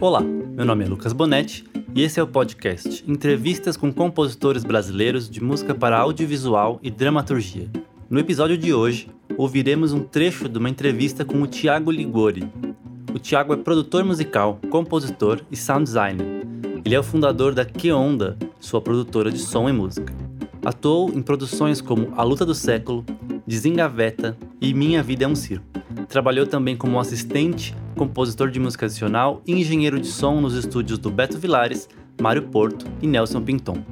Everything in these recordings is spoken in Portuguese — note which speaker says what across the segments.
Speaker 1: Olá, meu nome é Lucas Bonetti e esse é o podcast Entrevistas com compositores brasileiros de música para audiovisual e dramaturgia. No episódio de hoje, ouviremos um trecho de uma entrevista com o Tiago Ligori. O Tiago é produtor musical, compositor e sound designer. Ele é o fundador da Que Onda, sua produtora de som e música. Atuou em produções como A Luta do Século, Desengaveta e Minha Vida é um Circo. Trabalhou também como assistente compositor de música adicional e engenheiro de som nos estúdios do Beto Vilares, Mário Porto e Nelson Pinton.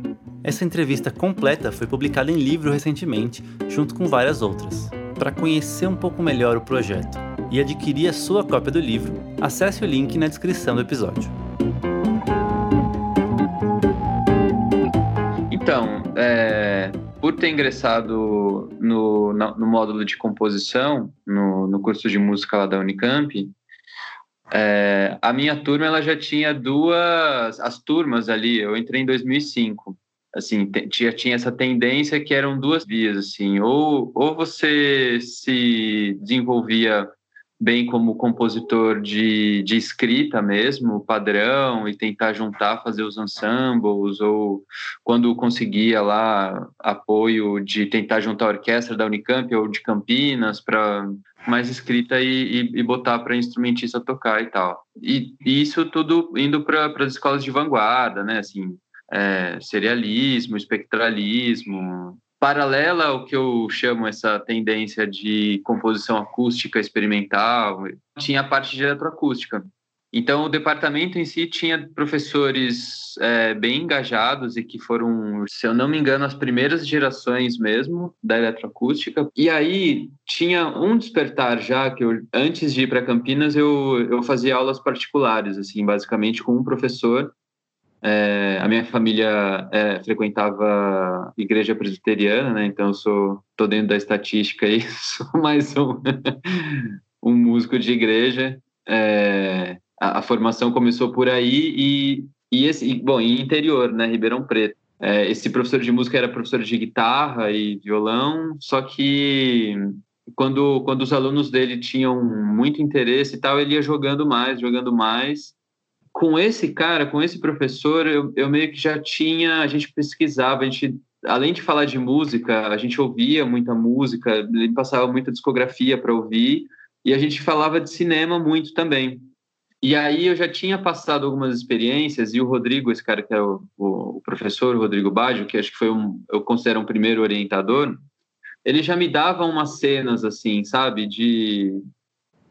Speaker 1: Essa entrevista completa foi publicada em livro recentemente, junto com várias outras. Para conhecer um pouco melhor o projeto e adquirir a sua cópia do livro, acesse o link na descrição do episódio.
Speaker 2: Então, é, por ter ingressado no, no módulo de composição, no, no curso de música lá da Unicamp, é, a minha turma ela já tinha duas, as turmas ali, eu entrei em 2005, assim, tinha, tinha essa tendência que eram duas vias, assim, ou, ou você se desenvolvia bem como compositor de, de escrita mesmo, padrão, e tentar juntar, fazer os ensembles, ou quando conseguia lá apoio de tentar juntar a orquestra da Unicamp ou de Campinas para mais escrita e, e, e botar para instrumentista tocar e tal. E, e isso tudo indo para as escolas de vanguarda, né? Assim, é, serialismo, espectralismo, paralela ao que eu chamo essa tendência de composição acústica experimental, tinha a parte de eletroacústica. Então, o departamento em si tinha professores é, bem engajados e que foram, se eu não me engano, as primeiras gerações mesmo da eletroacústica. E aí tinha um despertar já que eu, antes de ir para Campinas eu, eu fazia aulas particulares, assim, basicamente com um professor. É, a minha família é, frequentava igreja presbiteriana, né? Então eu sou tô dentro da estatística aí, sou mais um um músico de igreja. É, a, a, formação começou por aí e, e esse, e, bom, em interior, né, Ribeirão Preto. É, esse professor de música era professor de guitarra e violão, só que quando, quando os alunos dele tinham muito interesse e tal, ele ia jogando mais, jogando mais. Com esse cara, com esse professor, eu, eu meio que já tinha, a gente pesquisava, a gente além de falar de música, a gente ouvia muita música, ele passava muita discografia para ouvir, e a gente falava de cinema muito também. E aí eu já tinha passado algumas experiências e o Rodrigo, esse cara que é o, o, professor, o Rodrigo Baggio, que acho que foi um, eu considero um primeiro orientador, ele já me dava umas cenas assim, sabe, de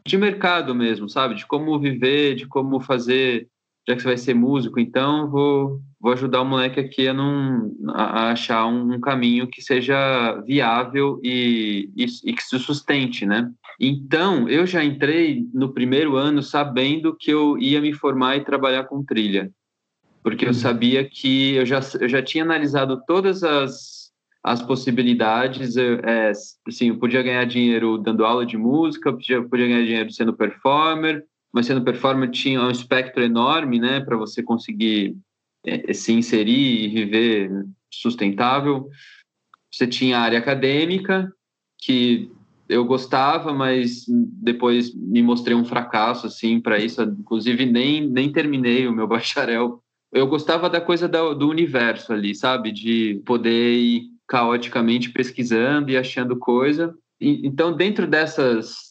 Speaker 2: de mercado mesmo, sabe, de como viver, de como fazer, já que você vai ser músico, então vou vou ajudar o moleque aqui a não a achar um caminho que seja viável e, e, e que se sustente, né? Então, eu já entrei no primeiro ano sabendo que eu ia me formar e trabalhar com trilha, porque eu uhum. sabia que eu já, eu já tinha analisado todas as, as possibilidades. É, assim, eu podia ganhar dinheiro dando aula de música, podia, podia ganhar dinheiro sendo performer, mas sendo performer tinha um espectro enorme, né, para você conseguir é, se inserir e viver sustentável. Você tinha a área acadêmica, que eu gostava, mas depois me mostrei um fracasso assim para isso. Inclusive nem nem terminei o meu bacharel. Eu gostava da coisa do, do universo ali, sabe, de poder ir caoticamente pesquisando e achando coisa. E, então, dentro dessas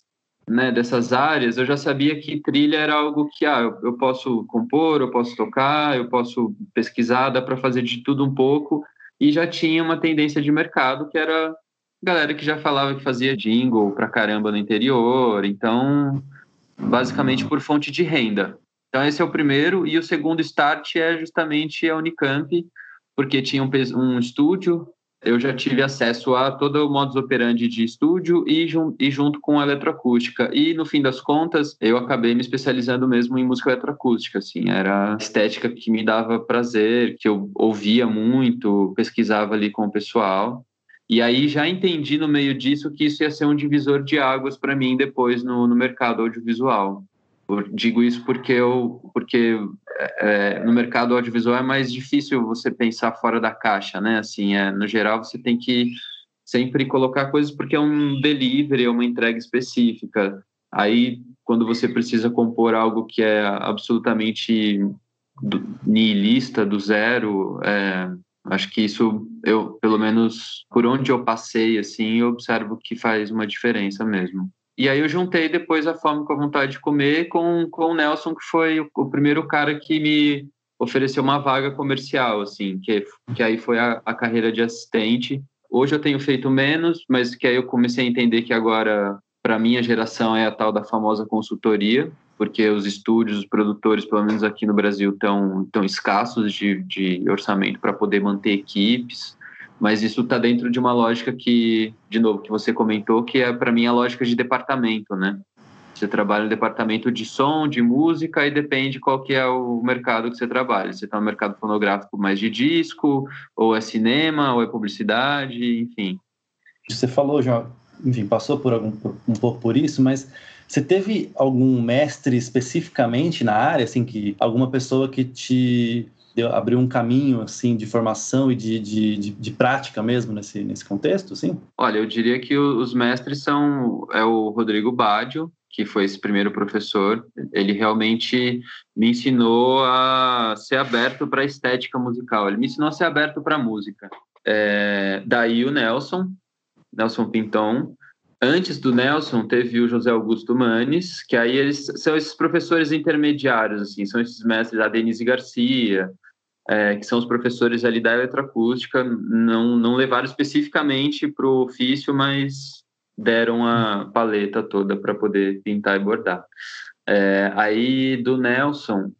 Speaker 2: né, dessas áreas, eu já sabia que trilha era algo que ah, eu, eu posso compor, eu posso tocar, eu posso pesquisar, dá para fazer de tudo um pouco. E já tinha uma tendência de mercado que era galera que já falava que fazia jingle pra caramba no interior, então, basicamente por fonte de renda. Então, esse é o primeiro, e o segundo start é justamente a Unicamp, porque tinha um, um estúdio, eu já tive acesso a todo o modus operandi de estúdio e, jun e junto com a eletroacústica. E, no fim das contas, eu acabei me especializando mesmo em música eletroacústica, assim, era a estética que me dava prazer, que eu ouvia muito, pesquisava ali com o pessoal. E aí já entendi no meio disso que isso ia ser um divisor de águas para mim depois no, no mercado audiovisual. Digo isso porque eu porque é, no mercado audiovisual é mais difícil você pensar fora da caixa, né? Assim, é, no geral você tem que sempre colocar coisas porque é um delivery, é uma entrega específica. Aí quando você precisa compor algo que é absolutamente nihilista, do zero, é, acho que isso, eu, pelo menos por onde eu passei, assim, eu observo que faz uma diferença mesmo. E aí eu juntei depois a fome com a vontade de comer com, com o Nelson, que foi o, o primeiro cara que me ofereceu uma vaga comercial, assim, que, que aí foi a, a carreira de assistente. Hoje eu tenho feito menos, mas que aí eu comecei a entender que agora, para minha geração, é a tal da famosa consultoria, porque os estúdios, os produtores, pelo menos aqui no Brasil, estão tão escassos de, de orçamento para poder manter equipes. Mas isso está dentro de uma lógica que, de novo, que você comentou, que é para mim a lógica de departamento, né? Você trabalha no departamento de som, de música, e depende qual que é o mercado que você trabalha. Você está no mercado fonográfico mais de disco, ou é cinema, ou é publicidade, enfim.
Speaker 1: Você falou já, enfim, passou por algum, um pouco por isso, mas você teve algum mestre especificamente na área, assim, que alguma pessoa que te deu, abriu um caminho assim de formação e de, de, de, de, prática mesmo nesse, nesse contexto, sim?
Speaker 2: Olha, eu diria que os mestres são é o Rodrigo Badio, que foi esse primeiro professor, ele realmente me ensinou a ser aberto para a estética musical. Ele me ensinou a ser aberto para a música. É, daí o Nelson, Nelson Pinton. Antes do Nelson, teve o José Augusto Manes, que aí eles são esses professores intermediários, assim, são esses mestres, a Denise Garcia, é, que são os professores ali da eletroacústica, não, não levaram especificamente para o ofício, mas deram a paleta toda para poder pintar e bordar. É, aí do Nelson,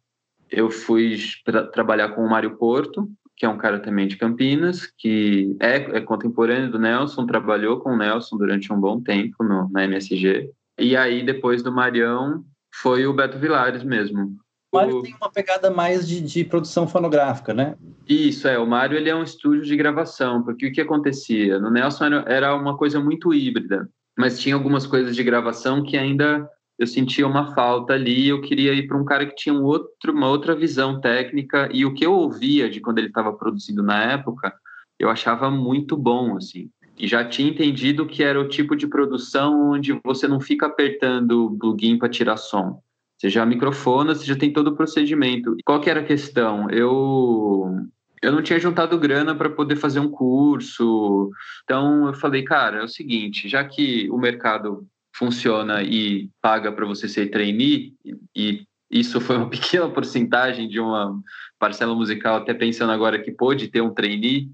Speaker 2: eu fui tra trabalhar com o Mário Porto, que é um cara também de Campinas, que é, é, contemporâneo do Nelson, trabalhou com o Nelson durante um bom tempo no, na MSG. E aí, depois do Marião, foi o Beto Vilares mesmo.
Speaker 1: O Mário tem uma pegada mais de, de, produção fonográfica, né?
Speaker 2: Isso, é. O Mário ele é um estúdio de gravação, porque o que acontecia? No Nelson era, era uma coisa muito híbrida, mas tinha algumas coisas de gravação que ainda eu sentia uma falta ali. Eu queria ir para um cara que tinha um outro, uma outra visão técnica, e o que eu ouvia de quando ele estava produzindo na época, eu achava muito bom, assim. E já tinha entendido que era o tipo de produção onde você não fica apertando o plugin para tirar som você já microfona, você já tem todo o procedimento. Qual que era a questão? Eu eu não tinha juntado grana para poder fazer um curso. Então eu falei, cara, é o seguinte, já que o mercado funciona e paga para você ser trainee e isso foi uma pequena porcentagem de uma parcela musical, até pensando agora que pôde ter um trainee.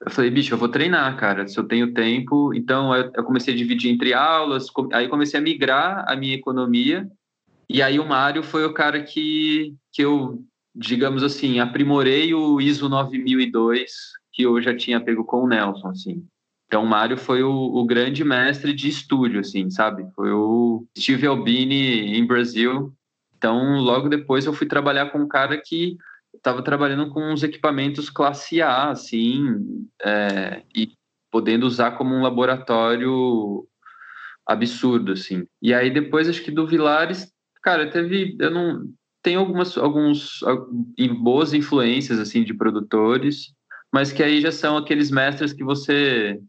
Speaker 2: Eu falei, bicho, eu vou treinar, cara, se eu tenho tempo. Então, eu comecei a dividir entre aulas, aí comecei a migrar a minha economia e aí o Mário foi o cara que, que eu, digamos assim, aprimorei o ISO 9002 que eu já tinha pego com o Nelson, assim. Então, o Mário foi o, o, grande mestre de estúdio, assim, sabe? Foi o Steve Albini em Brasil. Então, logo depois eu fui trabalhar com um cara que estava trabalhando com uns equipamentos classe A, assim, é, e podendo usar como um laboratório absurdo, assim. E aí, depois, acho que do Vilares, Cara, teve. Eu não. Tem algumas alguns boas influências assim de produtores, mas que aí já são aqueles mestres que você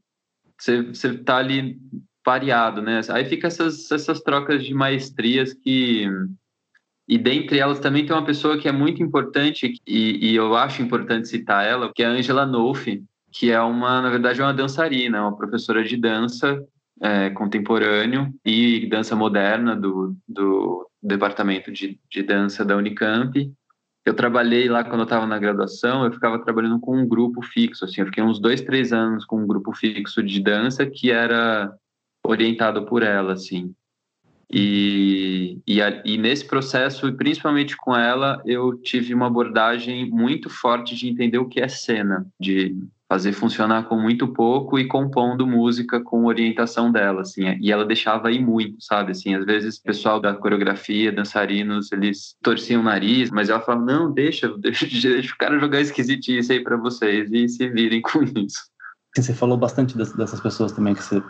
Speaker 2: você, você tá ali variado, né? Aí fica essas, essas trocas de maestrias que e dentre elas também tem uma pessoa que é muito importante e, e eu acho importante citar ela, que é a Angela Nolfi, que é uma, na verdade, é uma dançarina, uma professora de dança é, contemporâneo e dança moderna do, do departamento de, de dança da Unicamp. Eu trabalhei lá quando eu estava na graduação, eu ficava trabalhando com um grupo fixo, assim, eu fiquei uns dois, três anos com um grupo fixo de dança que era orientado por ela, assim. E, e, e, nesse processo, principalmente com ela, eu tive uma abordagem muito forte de entender o que é cena, de fazer funcionar com muito pouco e compondo música com orientação dela, assim, e ela deixava aí muito, sabe, assim, às vezes o pessoal da coreografia, dançarinos, eles torciam o nariz, mas ela falava, não, deixa, deixa, deixa o cara jogar esquisitice aí para vocês e se virem com isso.
Speaker 1: Você falou bastante dessas pessoas também que você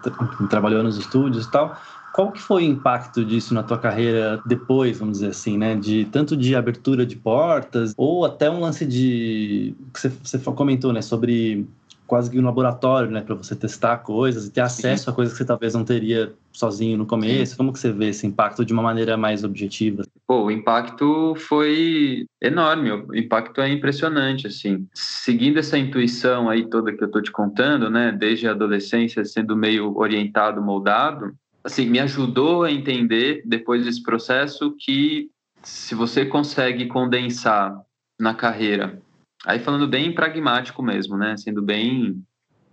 Speaker 1: trabalhou nos estúdios e tal, qual que foi o impacto disso na tua carreira depois, vamos dizer assim, né? De tanto de abertura de portas ou até um lance de que você, você comentou, né? Sobre quase que um laboratório, né, para você testar coisas e ter acesso Sim. a coisas que você talvez não teria sozinho no começo. Sim. Como que você vê esse impacto de uma maneira mais objetiva?
Speaker 2: Pô, o impacto foi enorme, o impacto é impressionante, assim. Seguindo essa intuição aí toda que eu tô te contando, né, desde a adolescência sendo meio orientado, moldado, assim, me ajudou a entender depois desse processo que se você consegue condensar na carreira Aí falando bem pragmático mesmo, né? Sendo bem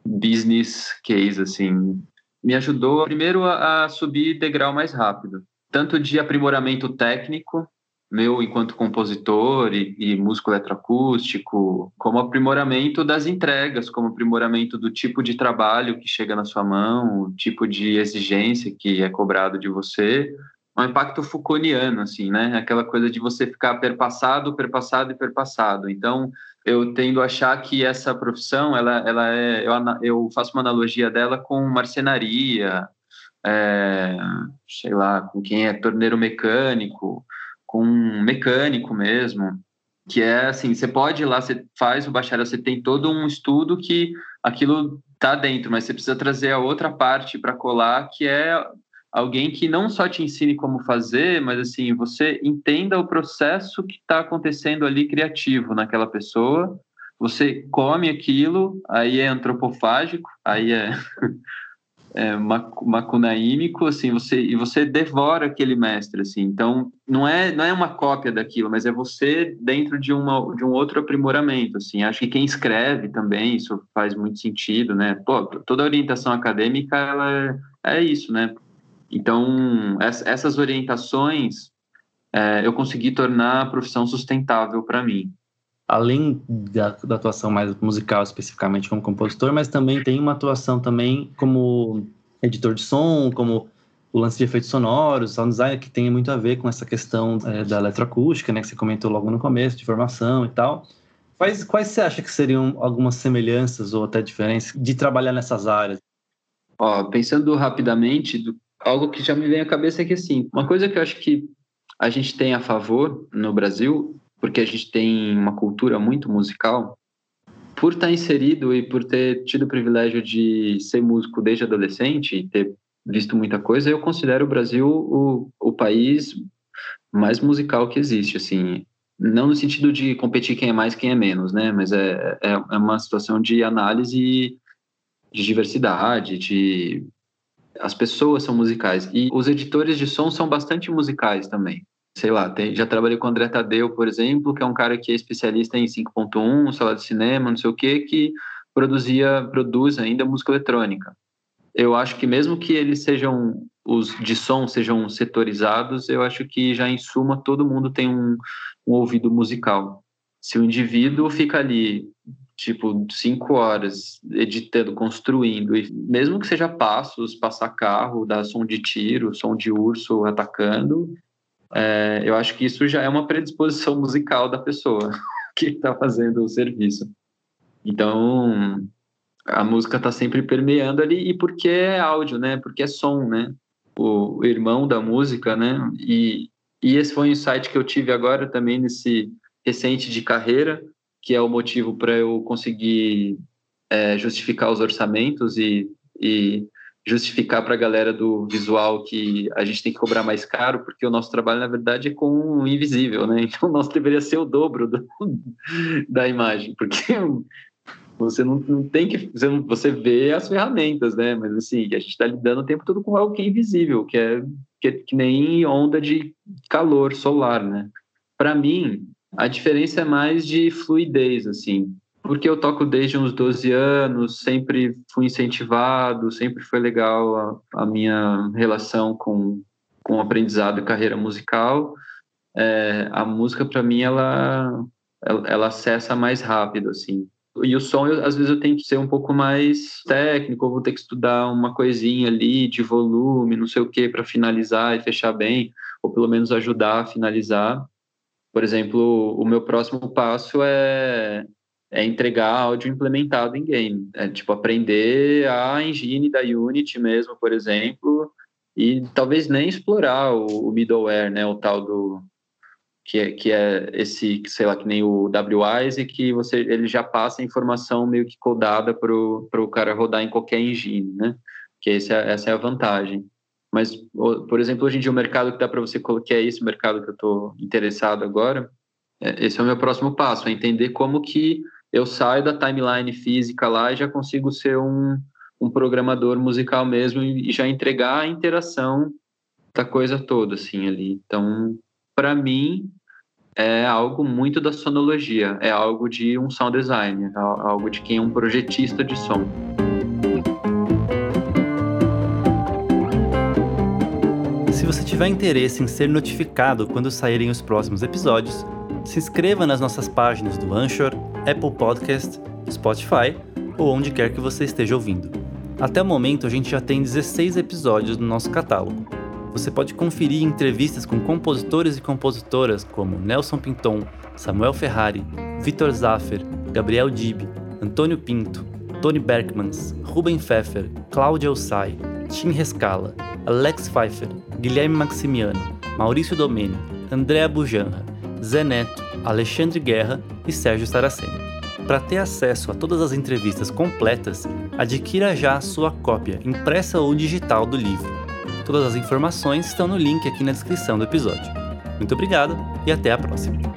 Speaker 2: business case, assim. Me ajudou, primeiro, a, a subir degrau mais rápido. Tanto de aprimoramento técnico, meu enquanto compositor e, e músico eletroacústico, como aprimoramento das entregas, como aprimoramento do tipo de trabalho que chega na sua mão, o tipo de exigência que é cobrado de você, um impacto Foucaultiano, assim, né? Aquela coisa de você ficar perpassado, perpassado e perpassado. Então, eu tendo a achar que essa profissão, ela, ela é, eu, eu faço uma analogia dela com marcenaria, é, sei lá, com quem é torneiro mecânico, com um mecânico mesmo, que é assim, você pode ir lá, você faz o bacharel, você tem todo um estudo que aquilo tá dentro, mas você precisa trazer a outra parte para colar, que é alguém que não só te ensine como fazer, mas assim, você entenda o processo que está acontecendo ali criativo naquela pessoa. Você come aquilo, aí é antropofágico, aí é, é macunaímico, assim, você e você devora aquele mestre, assim. Então, não é não é uma cópia daquilo, mas é você dentro de uma de um outro aprimoramento, assim. Acho que quem escreve também isso faz muito sentido, né? Pô, toda orientação acadêmica ela é, é isso, né? Então, essas orientações é, eu consegui tornar a profissão sustentável para mim.
Speaker 1: Além da, da, atuação mais musical, especificamente como compositor, mas também tem uma atuação também como editor de som, como o lance de efeitos sonoros, sound design, que tem muito a ver com essa questão é, da eletroacústica, né, que você comentou logo no começo, de formação e tal. Quais, quais você acha que seriam algumas semelhanças ou até diferenças de trabalhar nessas áreas?
Speaker 2: Ó, pensando rapidamente algo que já me vem à cabeça é que, assim, uma coisa que eu acho que a gente tem a favor no Brasil, porque a gente tem uma cultura muito musical, por estar inserido e por ter tido o privilégio de ser músico desde adolescente e ter visto muita coisa, eu considero o Brasil o, o país mais musical que existe, assim, não no sentido de competir quem é mais, quem é menos, né, mas é, é, é uma situação de análise de diversidade, de as pessoas são musicais. E os editores de som são bastante musicais também. Sei lá, tem, já trabalhei com o André Tadeu, por exemplo, que é um cara que é especialista em 5.1, sala de cinema, não sei o quê, que produzia, produz ainda música eletrônica. Eu acho que mesmo que eles sejam, os de som sejam setorizados, eu acho que já em suma todo mundo tem um, um ouvido musical. Se o indivíduo fica ali tipo, cinco horas editando, construindo, e mesmo que seja passos, passar carro, dar som de tiro, som de urso atacando, é, eu acho que isso já é uma predisposição musical da pessoa que está fazendo o serviço. Então, a música está sempre permeando ali, e porque é áudio, né? Porque é som, né? O, irmão da música, né? E, e esse foi um insight que eu tive agora também nesse recente de carreira, que é o motivo para eu conseguir é, justificar os orçamentos e, e justificar para a galera do visual que a gente tem que cobrar mais caro, porque o nosso trabalho, na verdade, é com o invisível, né? Então, o nosso deveria ser o dobro do, da imagem, porque você não, não tem que... Você, não, você vê as ferramentas, né? Mas, assim, a gente está lidando o tempo todo com algo que é invisível, que é que, é, que nem onda de calor solar, né? Para mim, a diferença é mais de fluidez, assim, porque eu toco desde uns 12 anos, sempre fui incentivado, sempre foi legal a, a minha relação com, com aprendizado e carreira musical. É, a música, para mim, ela, ela, ela acessa mais rápido, assim. E o som, eu, às vezes, eu tenho que ser um pouco mais técnico, eu vou ter que estudar uma coisinha ali de volume, não sei o que, para finalizar e fechar bem, ou pelo menos ajudar a finalizar. Por exemplo, o meu próximo passo é, é entregar áudio implementado em game. É tipo aprender a engine da Unity mesmo, por exemplo, e talvez nem explorar o, o middleware, né, o tal do que é, que é esse, sei lá, que nem o WISE, que você, ele já passa a informação meio que codada para o cara rodar em qualquer engine, né? Que esse é, essa é a vantagem. Mas, por exemplo, hoje em dia o mercado que dá para você colocar, é esse mercado que eu estou interessado agora, é, esse é o meu próximo passo, é entender como que eu saio da timeline física lá e já consigo ser um, um programador musical mesmo e já entregar a interação da coisa toda, assim, ali. Então, para mim, é algo muito da sonologia, é algo de um sound designer, é algo de quem é um projetista de som.
Speaker 1: Se você tiver interesse em ser notificado quando saírem os próximos episódios, se inscreva nas nossas páginas do Anchor, Apple Podcast, Spotify ou onde quer que você esteja ouvindo. Até o momento, a gente já tem 16 episódios no nosso catálogo. Você pode conferir entrevistas com compositores e compositoras como Nelson Pinton, Samuel Ferrari, Vitor Zaffer, Gabriel Dib, Antônio Pinto, Tony Berkmans, Ruben Pfeffer, Cláudia Ossai, Tim Rescala, Alex Pfeiffer, Guilherme Maximiano, Maurício Domene, Andréa Bujanra, Zé Neto, Alexandre Guerra e Sérgio Saraceni. Para ter acesso a todas as entrevistas completas, adquira já a sua cópia, impressa ou digital, do livro. Todas as informações estão no link aqui na descrição do episódio. Muito obrigado e até a próxima!